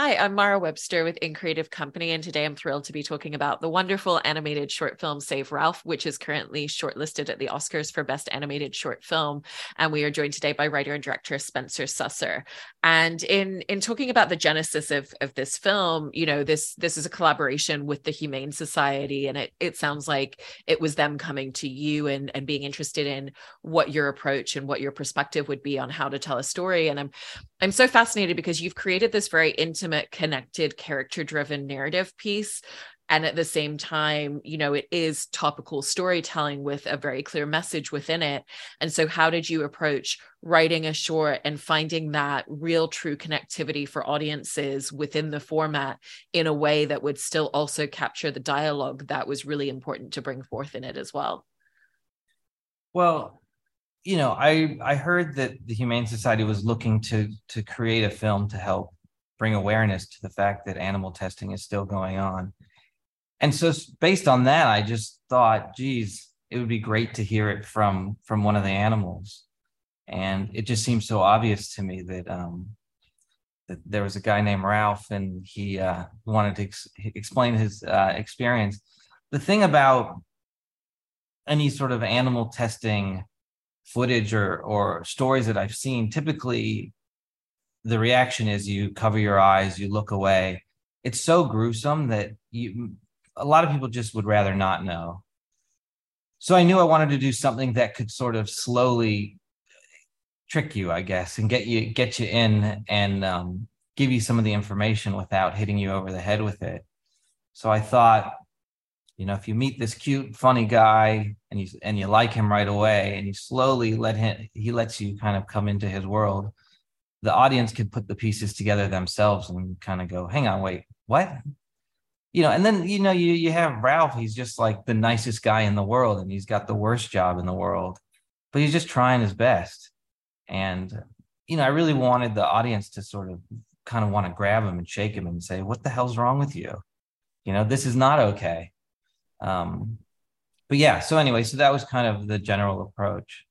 Hi, I'm Mara Webster with In Creative Company, and today I'm thrilled to be talking about the wonderful animated short film Save Ralph, which is currently shortlisted at the Oscars for Best Animated Short Film. And we are joined today by writer and director Spencer Susser. And in in talking about the genesis of, of this film, you know, this this is a collaboration with the Humane Society, and it it sounds like it was them coming to you and and being interested in what your approach and what your perspective would be on how to tell a story. And I'm I'm so fascinated because you've created this very intimate, connected, character driven narrative piece. And at the same time, you know, it is topical storytelling with a very clear message within it. And so, how did you approach writing a short and finding that real, true connectivity for audiences within the format in a way that would still also capture the dialogue that was really important to bring forth in it as well? Well, you know, I I heard that the Humane Society was looking to to create a film to help bring awareness to the fact that animal testing is still going on. And so based on that, I just thought, geez, it would be great to hear it from from one of the animals. And it just seems so obvious to me that um that there was a guy named Ralph and he uh, wanted to ex- explain his uh, experience. The thing about any sort of animal testing footage or or stories that I've seen, typically the reaction is you cover your eyes, you look away. It's so gruesome that you a lot of people just would rather not know. So I knew I wanted to do something that could sort of slowly trick you, I guess, and get you get you in and um, give you some of the information without hitting you over the head with it. So I thought, you know, if you meet this cute, funny guy and you and you like him right away, and you slowly let him, he lets you kind of come into his world. The audience can put the pieces together themselves and kind of go, "Hang on, wait, what?" You know, and then you know you you have Ralph. He's just like the nicest guy in the world, and he's got the worst job in the world, but he's just trying his best. And you know, I really wanted the audience to sort of kind of want to grab him and shake him and say, "What the hell's wrong with you?" You know, this is not okay um, but yeah, so anyway, so that was kind of the general approach.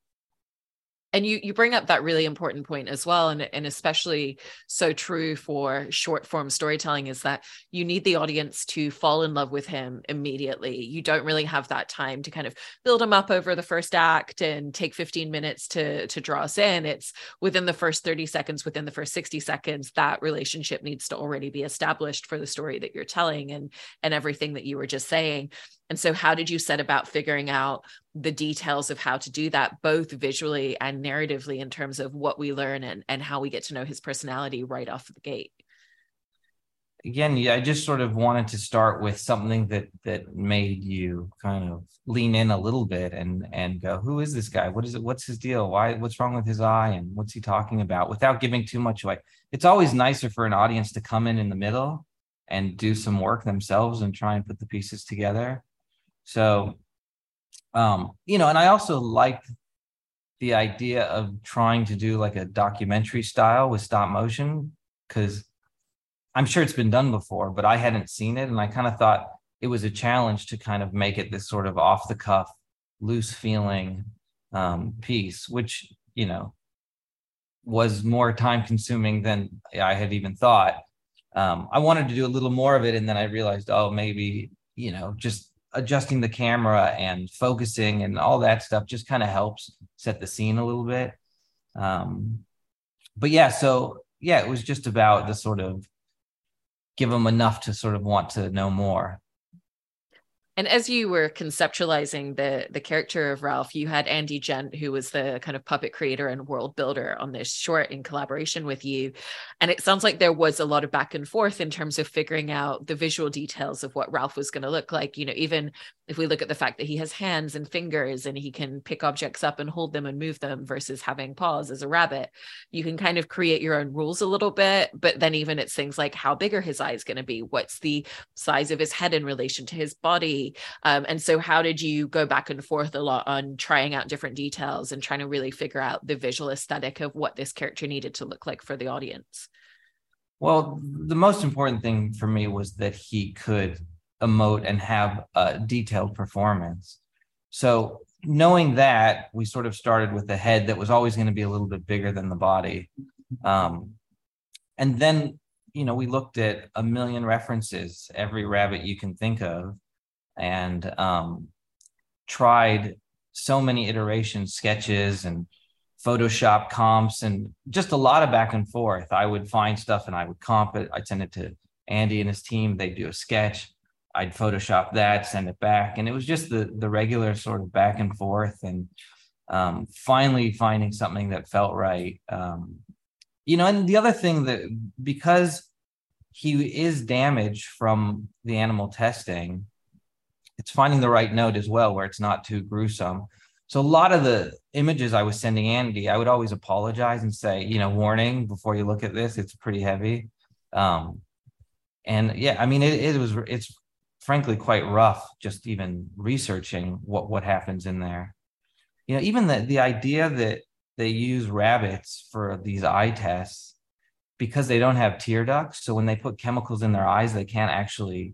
And you you bring up that really important point as well and, and especially so true for short form storytelling is that you need the audience to fall in love with him immediately. You don't really have that time to kind of build him up over the first act and take 15 minutes to to draw us in. It's within the first 30 seconds within the first 60 seconds that relationship needs to already be established for the story that you're telling and and everything that you were just saying and so, how did you set about figuring out the details of how to do that, both visually and narratively, in terms of what we learn and, and how we get to know his personality right off the gate? Again, I just sort of wanted to start with something that that made you kind of lean in a little bit and and go, who is this guy? What is it? What's his deal? Why? What's wrong with his eye? And what's he talking about? Without giving too much away. It's always nicer for an audience to come in in the middle and do some work themselves and try and put the pieces together so, um, you know, and I also liked the idea of trying to do like a documentary style with stop motion because I'm sure it's been done before, but I hadn't seen it. And I kind of thought it was a challenge to kind of make it this sort of off the cuff, loose feeling um, piece, which, you know, was more time consuming than I had even thought. Um, I wanted to do a little more of it. And then I realized, oh, maybe, you know, just adjusting the camera and focusing and all that stuff just kind of helps set the scene a little bit. Um, but yeah, so yeah, it was just about the sort of give them enough to sort of want to know more. And as you were conceptualizing the the character of Ralph, you had Andy Gent, who was the kind of puppet creator and world builder on this short in collaboration with you. And it sounds like there was a lot of back and forth in terms of figuring out the visual details of what Ralph was going to look like. You know, even if we look at the fact that he has hands and fingers and he can pick objects up and hold them and move them versus having paws as a rabbit, you can kind of create your own rules a little bit. But then even it's things like how big are his eyes going to be? What's the size of his head in relation to his body? Um, and so how did you go back and forth a lot on trying out different details and trying to really figure out the visual aesthetic of what this character needed to look like for the audience? Well, the most important thing for me was that he could emote and have a detailed performance. So knowing that, we sort of started with a head that was always going to be a little bit bigger than the body. Um, and then, you know, we looked at a million references, every rabbit you can think of, and um, tried so many iterations, sketches, and Photoshop comps, and just a lot of back and forth. I would find stuff and I would comp it. I'd send it to Andy and his team. They'd do a sketch. I'd Photoshop that, send it back, and it was just the the regular sort of back and forth, and um, finally finding something that felt right. Um, you know, and the other thing that because he is damaged from the animal testing, it's finding the right note as well, where it's not too gruesome. So a lot of the images I was sending Andy, I would always apologize and say, you know, warning before you look at this, it's pretty heavy. Um, and yeah, I mean, it, it was it's frankly quite rough just even researching what what happens in there. You know, even the the idea that they use rabbits for these eye tests because they don't have tear ducts. So when they put chemicals in their eyes, they can't actually,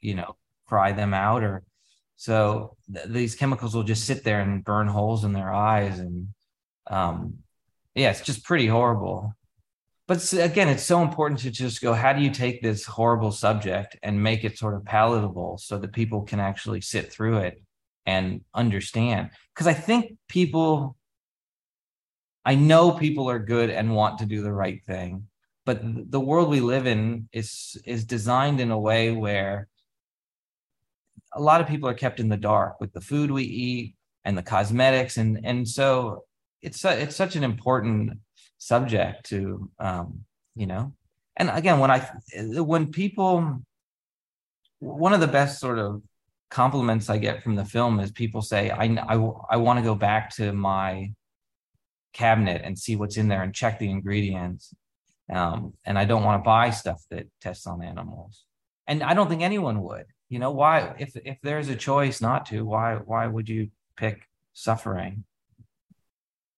you know, cry them out or so th- these chemicals will just sit there and burn holes in their eyes and um yeah it's just pretty horrible. But again it's so important to just go how do you take this horrible subject and make it sort of palatable so that people can actually sit through it and understand? Because i think people I know people are good and want to do the right thing, but the world we live in is is designed in a way where a lot of people are kept in the dark with the food we eat and the cosmetics and and so it's a, it's such an important subject to um, you know and again when i when people one of the best sort of compliments i get from the film is people say i i, I want to go back to my cabinet and see what's in there and check the ingredients. Um, and I don't want to buy stuff that tests on animals. And I don't think anyone would. You know, why if if there's a choice not to, why why would you pick suffering?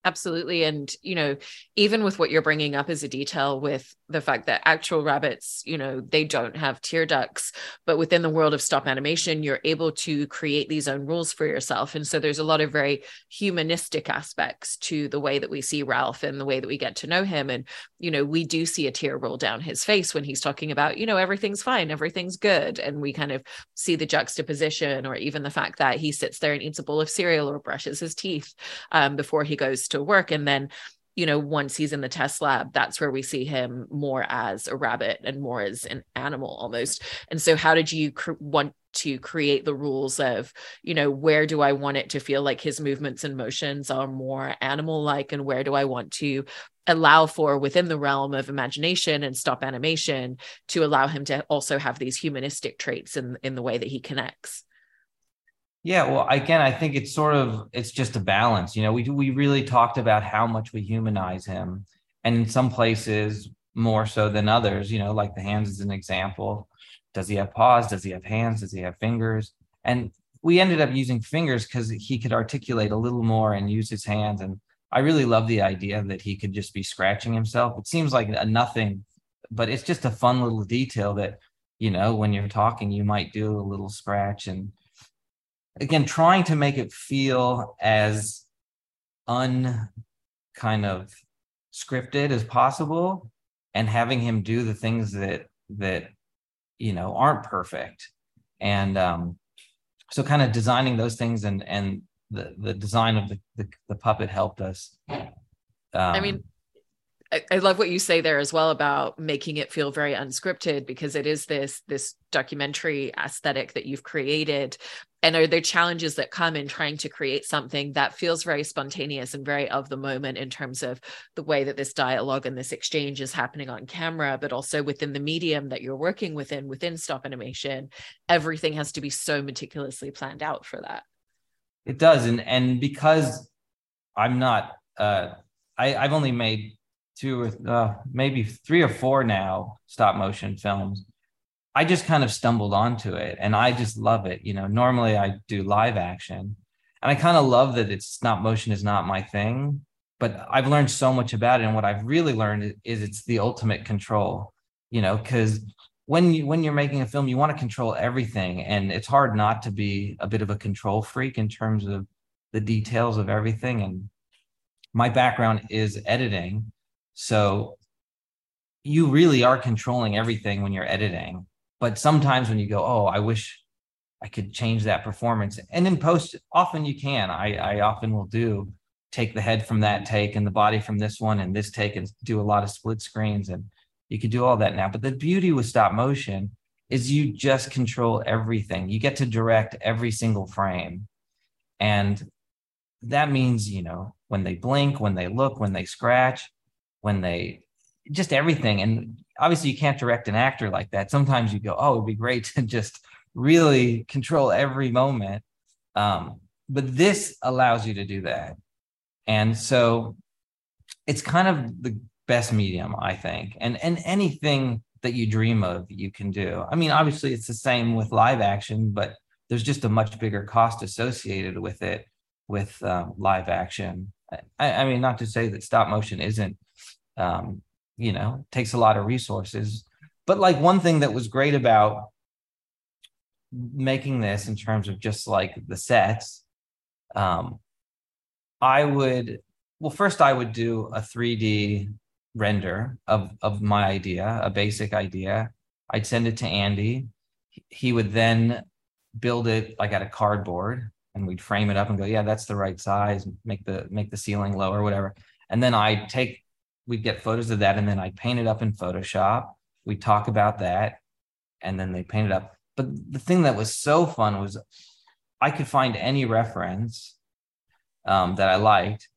Absolutely. And, you know, even with what you're bringing up as a detail with the fact that actual rabbits, you know, they don't have tear ducts, but within the world of stop animation, you're able to create these own rules for yourself. And so there's a lot of very humanistic aspects to the way that we see Ralph and the way that we get to know him. And, you know, we do see a tear roll down his face when he's talking about, you know, everything's fine, everything's good. And we kind of see the juxtaposition or even the fact that he sits there and eats a bowl of cereal or brushes his teeth um, before he goes to work. And then you know once he's in the test lab that's where we see him more as a rabbit and more as an animal almost. And so how did you cr- want to create the rules of you know where do i want it to feel like his movements and motions are more animal like and where do i want to allow for within the realm of imagination and stop animation to allow him to also have these humanistic traits in in the way that he connects yeah, well, again, I think it's sort of it's just a balance. You know, we we really talked about how much we humanize him, and in some places more so than others. You know, like the hands is an example. Does he have paws? Does he have hands? Does he have fingers? And we ended up using fingers because he could articulate a little more and use his hands. And I really love the idea that he could just be scratching himself. It seems like a nothing, but it's just a fun little detail that you know when you're talking, you might do a little scratch and again trying to make it feel as un kind of scripted as possible and having him do the things that that you know aren't perfect. And um so kind of designing those things and and the the design of the the, the puppet helped us. Um, i mean I, love what you say there as well about making it feel very unscripted because it is this this documentary aesthetic that you've created. And are there challenges that come in trying to create something that feels very spontaneous and very of the moment in terms of the way that this dialogue and this exchange is happening on camera but also within the medium that you're working within within stop animation? Everything has to be so meticulously planned out for that. It does. And and because i'm not uh i i've only made two or uh, maybe three or four now stop motion films. I just kind of stumbled onto it and I just love it. You know, normally I do live action and I kind of love that it's stop motion is not my thing, but I've learned so much about it. And what I've really learned is it's the ultimate control, you know, because when you when you're making a film, you want to control everything. And it's hard not to be a bit of a control freak in terms of the details of everything. And my background is editing. So you really are controlling everything when you're editing. But sometimes when you go, oh, I wish I could change that performance. And in post, often you can. I, I often will do take the head from that take and the body from this one and this take and do a lot of split screens. And you could do all that now. But the beauty with stop motion is you just control everything. You get to direct every single frame. And that means, you know, when they blink, when they look, when they scratch, when they just everything. And obviously, you can't direct an actor like that. Sometimes you go, oh, it'd be great to just really control every moment. Um, but this allows you to do that. And so it's kind of the best medium, I think. And and anything that you dream of, you can do. I mean, obviously it's the same with live action, but there's just a much bigger cost associated with it with um, live action. I, I, mean, not to say that stop motion isn't, um, you know, takes a lot of resources, but like one thing that was great about making this in terms of just like the sets, um, I would, well, first I would do a 3D render of, of my idea, a basic idea. I'd send it to Andy. He would then build it like at a cardboard and we'd frame it up and go, yeah, that's the right size, make the make the ceiling lower, whatever. And then I take, we'd get photos of that, and then I paint it up in Photoshop. We talk about that, and then they paint it up. But the thing that was so fun was I could find any reference um, that I liked,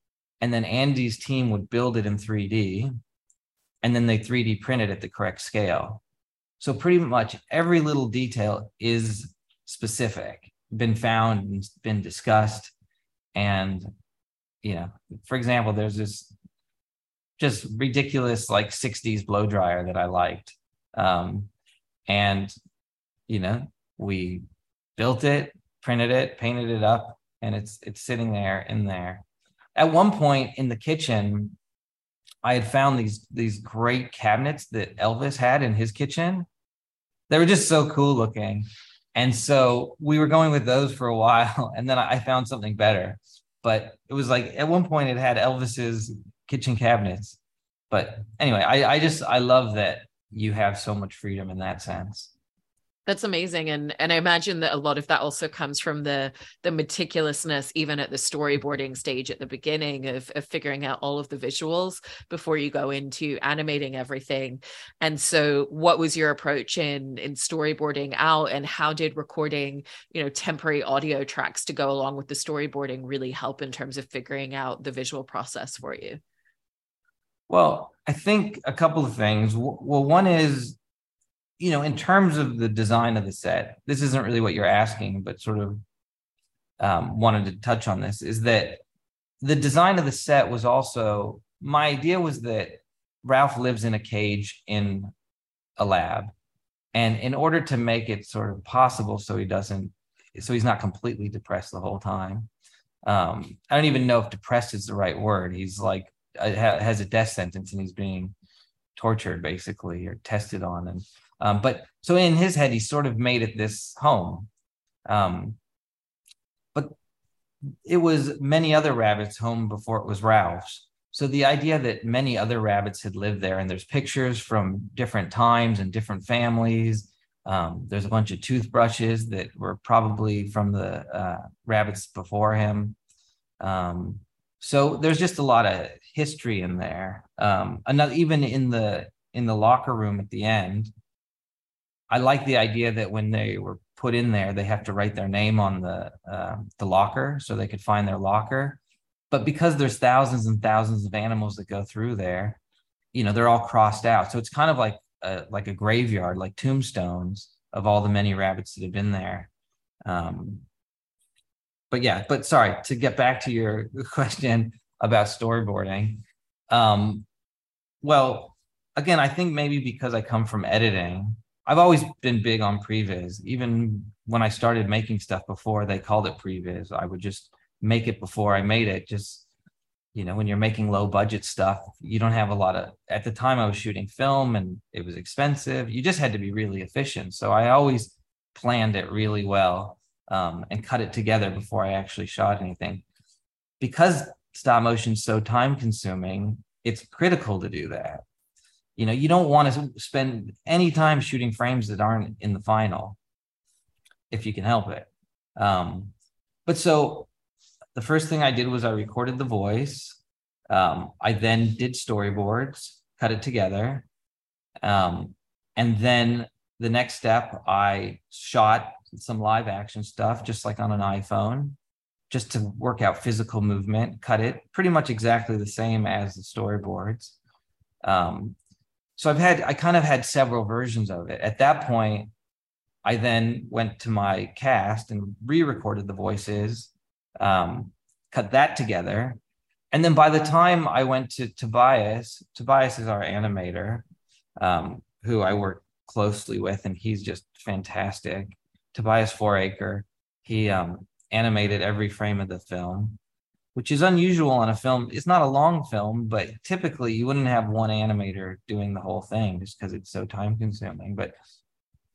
and then Andy's team would build it in 3D, and then they 3D print it at the correct scale. So pretty much every little detail is specific been found and been discussed. And, you know, for example, there's this just ridiculous like 60s blow dryer that I liked. Um, and, you know, we built it, printed it, painted it up, and it's it's sitting there in there. At one point in the kitchen, I had found these these great cabinets that Elvis had in his kitchen. They were just so cool looking. And so we were going with those for a while. And then I found something better. But it was like at one point it had Elvis's kitchen cabinets. But anyway, I, I just I love that you have so much freedom in that sense. That's amazing. And and I imagine that a lot of that also comes from the the meticulousness, even at the storyboarding stage at the beginning of, of figuring out all of the visuals before you go into animating everything. And so what was your approach in in storyboarding out and how did recording, you know, temporary audio tracks to go along with the storyboarding really help in terms of figuring out the visual process for you? Well, I think a couple of things. Well, one is you know, in terms of the design of the set, this isn't really what you're asking, but sort of um, wanted to touch on this is that the design of the set was also my idea was that Ralph lives in a cage in a lab. And in order to make it sort of possible so he doesn't, so he's not completely depressed the whole time. Um, I don't even know if depressed is the right word. He's like, has a death sentence and he's being tortured basically or tested on. And um, but so in his head, he sort of made it this home. Um, but it was many other rabbits' home before it was Ralph's. So the idea that many other rabbits had lived there, and there's pictures from different times and different families. Um, there's a bunch of toothbrushes that were probably from the uh, rabbits before him. Um, so there's just a lot of history in there. Um, another, even in the in the locker room at the end, I like the idea that when they were put in there, they have to write their name on the uh, the locker so they could find their locker. But because there's thousands and thousands of animals that go through there, you know, they're all crossed out. So it's kind of like a, like a graveyard, like tombstones of all the many rabbits that have been there. Um, but yeah, but sorry to get back to your question about storyboarding. Um, well, again, I think maybe because I come from editing, I've always been big on previs. Even when I started making stuff before they called it previs, I would just make it before I made it. Just you know, when you're making low budget stuff, you don't have a lot of. At the time, I was shooting film and it was expensive. You just had to be really efficient. So I always planned it really well um, and cut it together before I actually shot anything. Because stop motion is so time consuming, it's critical to do that. you know, you don't want to spend any time shooting frames that aren't in the final if you can help it. Um, but so the first thing I did was I recorded the voice. Um, I then did storyboards, cut it together. Um, and then the next step, I shot some live action stuff, just like on an iPhone, just to work out physical movement, cut it pretty much exactly the same as the storyboards. Um, so I've had, I kind of had several versions of it. At that point, I then went to my cast and re-recorded the voices, um, cut that together, and then by the time I went to Tobias, Tobias is our animator, um, who I work closely with, and he's just fantastic. Tobias Fouracre, he um, animated every frame of the film, which is unusual on a film. It's not a long film, but typically you wouldn't have one animator doing the whole thing just because it's so time consuming. But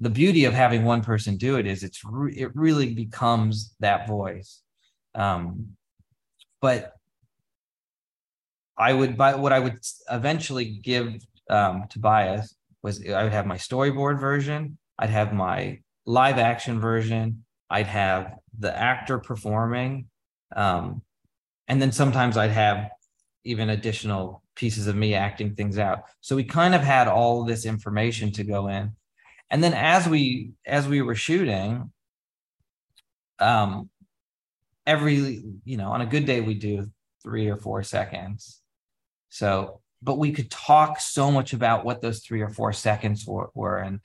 the beauty of having one person do it is it's re- it really becomes that voice. Um, but I would buy what I would eventually give um, Tobias was I would have my storyboard version, I'd have my live action version, I'd have the actor performing, um, and then sometimes I'd have even additional pieces of me acting things out. So we kind of had all this information to go in and then as we as we were shooting um every you know on a good day we do three or four seconds so but we could talk so much about what those three or four seconds were, were and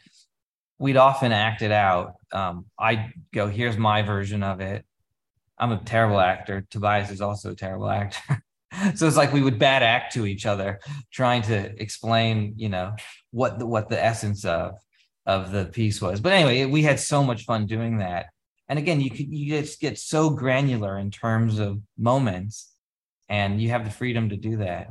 we'd often act it out um i'd go here's my version of it i'm a terrible actor tobias is also a terrible actor so it's like we would bad act to each other trying to explain you know what the what the essence of of the piece was. But anyway, we had so much fun doing that. And again, you could you just get so granular in terms of moments, and you have the freedom to do that.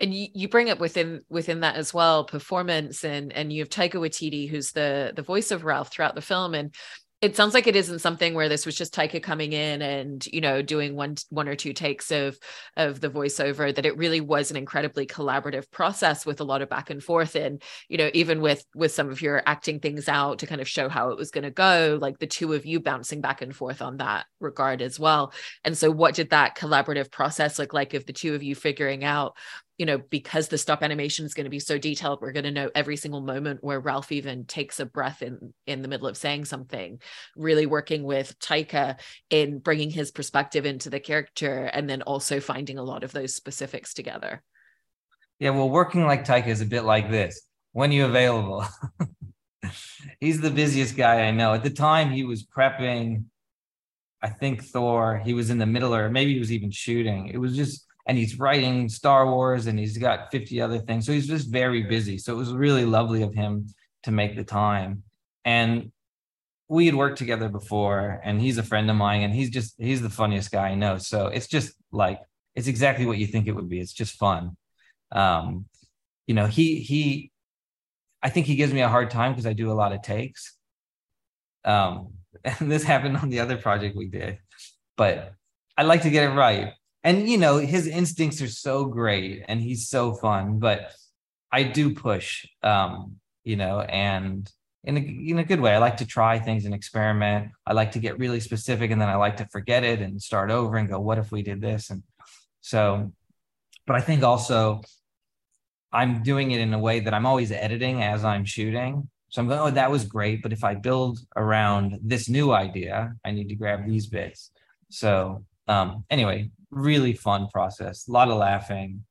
And you, you bring up within within that as well performance and and you have Taika Waititi who's the the voice of Ralph throughout the film. And it sounds like it isn't something where this was just Taika coming in and you know doing one one or two takes of of the voiceover that it really was an incredibly collaborative process with a lot of back and forth and you know even with with some of your acting things out to kind of show how it was going to go like the two of you bouncing back and forth on that regard as well. And so what did that collaborative process look like of the two of you figuring out you know, because the stop animation is going to be so detailed, we're going to know every single moment where Ralph even takes a breath in in the middle of saying something. Really working with Taika in bringing his perspective into the character, and then also finding a lot of those specifics together. Yeah, well, working like Taika is a bit like this. When are you available? He's the busiest guy I know. At the time, he was prepping. I think Thor. He was in the middle, or maybe he was even shooting. It was just and he's writing Star Wars and he's got 50 other things. So he's just very busy. So it was really lovely of him to make the time. And we had worked together before and he's a friend of mine and he's just he's the funniest guy I know. So it's just like it's exactly what you think it would be. It's just fun. Um, you know, he he I think he gives me a hard time because I do a lot of takes. Um, and this happened on the other project we did, but I like to get it right and you know his instincts are so great and he's so fun but i do push um you know and in a, in a good way. I like to try things and experiment. I like to get really specific and then i like to forget it and start over and go what if we did this? And so but i think also i'm doing it in a way that i'm always editing as i'm shooting. So i'm going oh that was great but if i build around this new idea i need to grab these bits. So um anyway really fun process. A lot of laughing.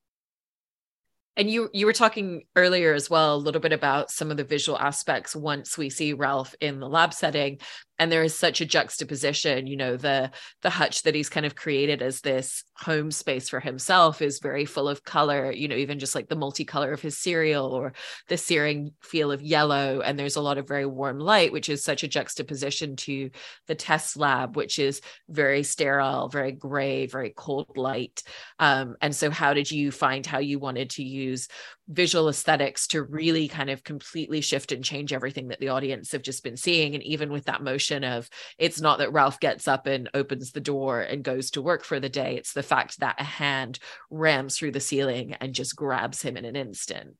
And you you were talking earlier as well a little bit about some of the visual aspects once we see Ralph in the lab setting and there is such a juxtaposition you know the the hutch that he's kind of created as this home space for himself is very full of color you know even just like the multicolor of his cereal or the searing feel of yellow. And there's a lot of very warm light which is such a juxtaposition to the test lab which is very sterile very gray very cold light. Um, and so how did you find how you wanted to use visual aesthetics to really kind of completely shift and change everything that the audience have just been seeing and even with that motion of it's not that Ralph gets up and opens the door and goes to work for the day it's the fact that a hand rams through the ceiling and just grabs him in an instant.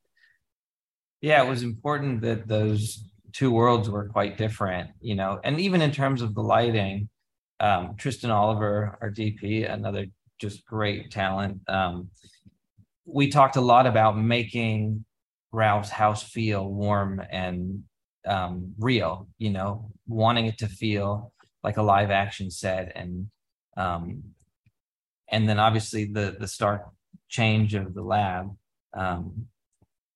Yeah it was important that those two worlds were quite different you know and even in terms of the lighting um, Tristan Oliver our DP another just great talent um, we talked a lot about making Ralph's house feel warm and um, real, you know, wanting it to feel like a live action set and um, and then obviously the the stark change of the lab. Um,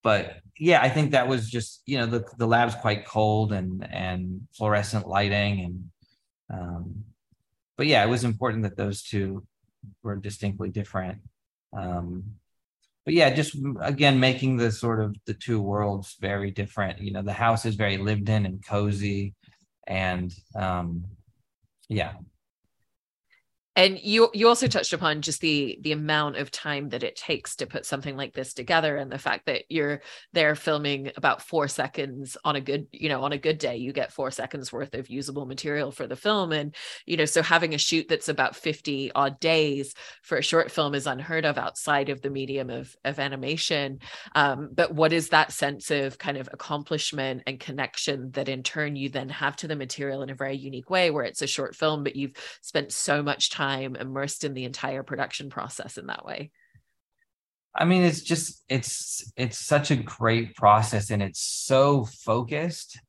but yeah, I think that was just you know the the lab's quite cold and and fluorescent lighting and um, but yeah, it was important that those two were distinctly different. Um, but yeah, just again making the sort of the two worlds very different. You know, the house is very lived in and cozy, and um, yeah, and you you also touched upon just the the amount of time that it takes to put something like this together and the fact that you're there filming about four seconds on a good you know on a good day you get four seconds worth of usable material for the film. And you know so having a shoot that's about 50 odd days for a short film is unheard of outside of the medium of of animation. Um, but what is that sense of kind of accomplishment and connection that in turn you then have to the material in a very unique way where it's a short film but you've spent so much time time immersed in the entire production process in that way. I mean it's just it's it's such a great process and it's so focused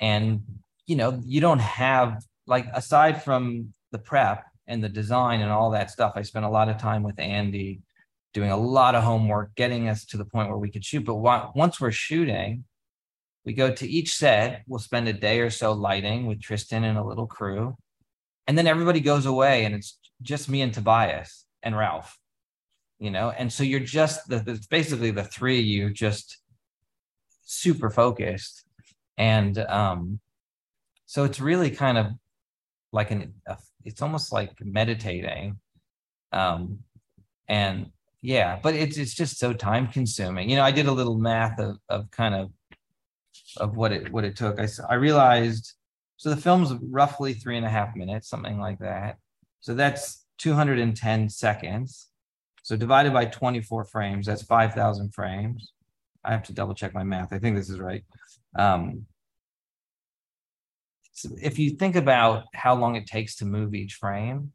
and you know you don't have like aside from the prep and the design and all that stuff i spent a lot of time with andy doing a lot of homework getting us to the point where we could shoot. But once we're shooting we go to each set. We'll spend a day or so lighting with tristan and a little crew and then everybody goes away and it's just me and Tobias and Ralph, you know, and so you're just the, it's basically the three of you just super focused, and um, so it's really kind of like an a, it's almost like meditating, um, and yeah, but it's it's just so time consuming. You know, I did a little math of of kind of of what it what it took. I I realized so the film's roughly three and a half minutes, something like that. So that's 210 seconds. So divided by 24 frames, that's 5,000 frames. I have to double check my math. I think this is right. Um, so if you think about how long it takes to move each frame,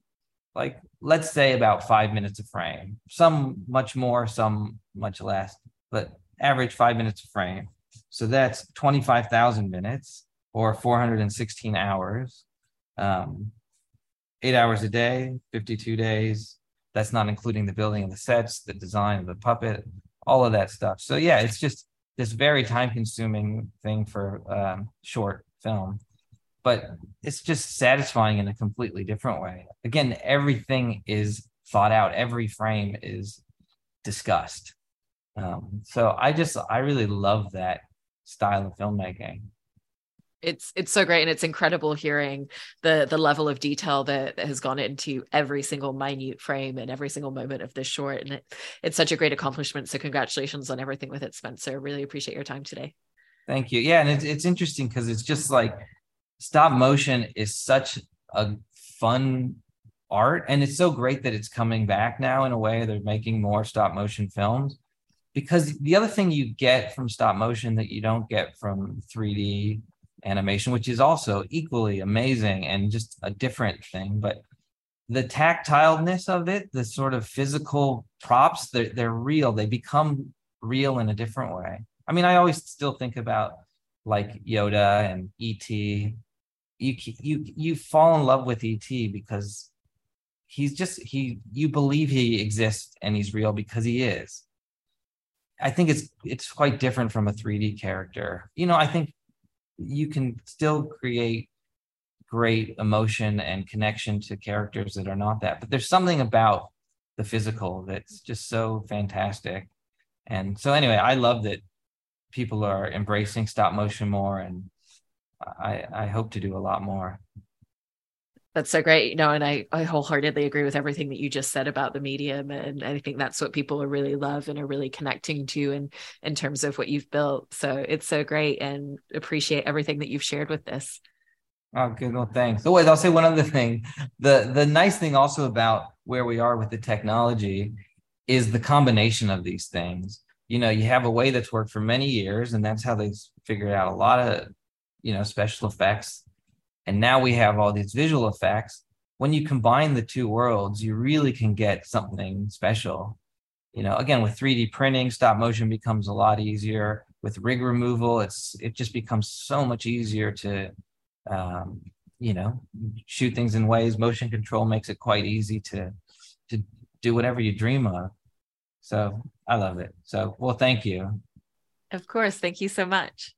like let's say about five minutes a frame, some much more, some much less, but average five minutes a frame. So that's 25,000 minutes or 416 hours, um, eight hours a day, 52 days. That's not including the building of the sets, the design of the puppet, all of that stuff. So yeah, it's just this very time consuming thing for um, short film, but it's just satisfying in a completely different way. Again, everything is thought out. Every frame is discussed. Um, so I just, I really love that style of filmmaking it's it's so great and it's incredible hearing the the level of detail that, has gone into every single minute frame and every single moment of this short and it, it's such a great accomplishment. So congratulations on everything with it spencer. Really appreciate your time today. Thank you. Yeah and it's, it's interesting because it's just like stop motion is such a fun art and it's so great that it's coming back now in a way. They're making more stop motion films. Because the other thing you get from stop motion that you don't get from 3d animation, which is also equally amazing and just a different thing. But the tactileness of it, the sort of physical props, they're, they're real. They become real in a different way. I mean, I always still think about like Yoda and ET. You you you fall in love with ET because he's just he you believe he exists and he's real because he is. I think it's it's quite different from a 3D character. You know, I think you can still create great emotion and connection to characters that are not that but there's something about the physical that's just so fantastic. And so anyway i love that people are embracing stop motion more and i i hope to do a lot more That's so great. You know, and I, I wholeheartedly agree with everything that you just said about the medium. And I think that's what people really love and are really connecting to in, in terms of what you've built. So it's so great and appreciate everything that you've shared with this. Oh, good. Well, thanks. Oh, wait, I'll say one other thing. The the nice thing also about where we are with the technology is the combination of these things. You know, you have a way that's worked for many years, and that's how they figured out a lot of, you know, special effects. And now we have all these visual effects. When you combine the two worlds, you really can get something special. You know, again, with 3D printing, stop motion becomes a lot easier. With rig removal, it's it just becomes so much easier to um, you know, shoot things in ways. Motion control makes it quite easy to to do whatever you dream of. So I love it. So well, thank you. Of course. Thank you so much.